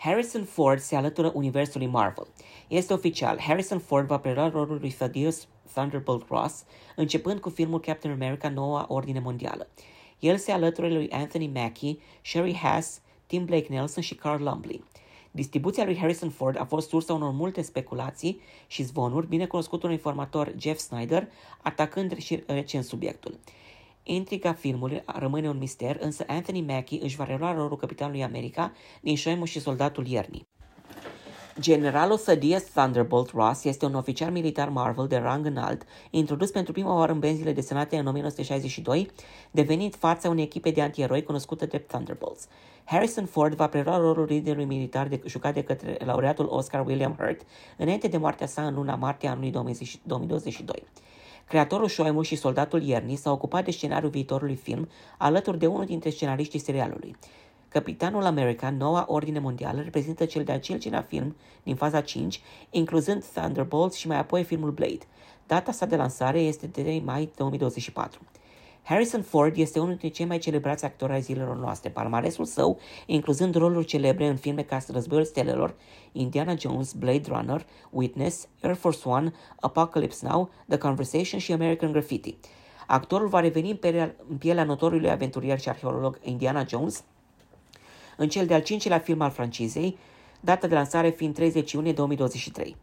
Harrison Ford se alătură universului Marvel. Este oficial, Harrison Ford va prelua rolul lui Thaddeus Thunderbolt Ross, începând cu filmul Captain America Noua Ordine Mondială. El se alătură lui Anthony Mackie, Sherry Hass, Tim Blake Nelson și Carl Lumbly. Distribuția lui Harrison Ford a fost sursa unor multe speculații și zvonuri, bine cunoscut un informator Jeff Snyder, atacând și recent subiectul. Intriga filmului rămâne un mister, însă Anthony Mackie își va relua rolul capitanului America din Shoimu și Soldatul Iernii. Generalul Thaddeus Thunderbolt Ross este un oficial militar Marvel de rang înalt, introdus pentru prima oară în benzile desenate în 1962, devenind fața unei echipe de antieroi cunoscută drept Thunderbolts. Harrison Ford va prelua rolul liderului militar de, jucat de către laureatul Oscar William Hurt înainte de moartea sa în luna martie anului 2022. Creatorul Shoimu și soldatul Iernii s-a ocupat de scenariul viitorului film alături de unul dintre scenariștii serialului. Capitanul American, noua ordine mondială, reprezintă cel de-al cincilea film din faza 5, incluzând Thunderbolts și mai apoi filmul Blade. Data sa de lansare este de mai 2024. Harrison Ford este unul dintre cei mai celebrați actori ai zilelor noastre. Palmaresul său, incluzând roluri celebre în filme ca Războiul Stelelor, Indiana Jones, Blade Runner, Witness, Air Force One, Apocalypse Now, The Conversation și American Graffiti. Actorul va reveni în pielea notoriului aventurier și arheolog Indiana Jones în cel de-al cincilea film al francizei, data de lansare fiind 30 iunie 2023.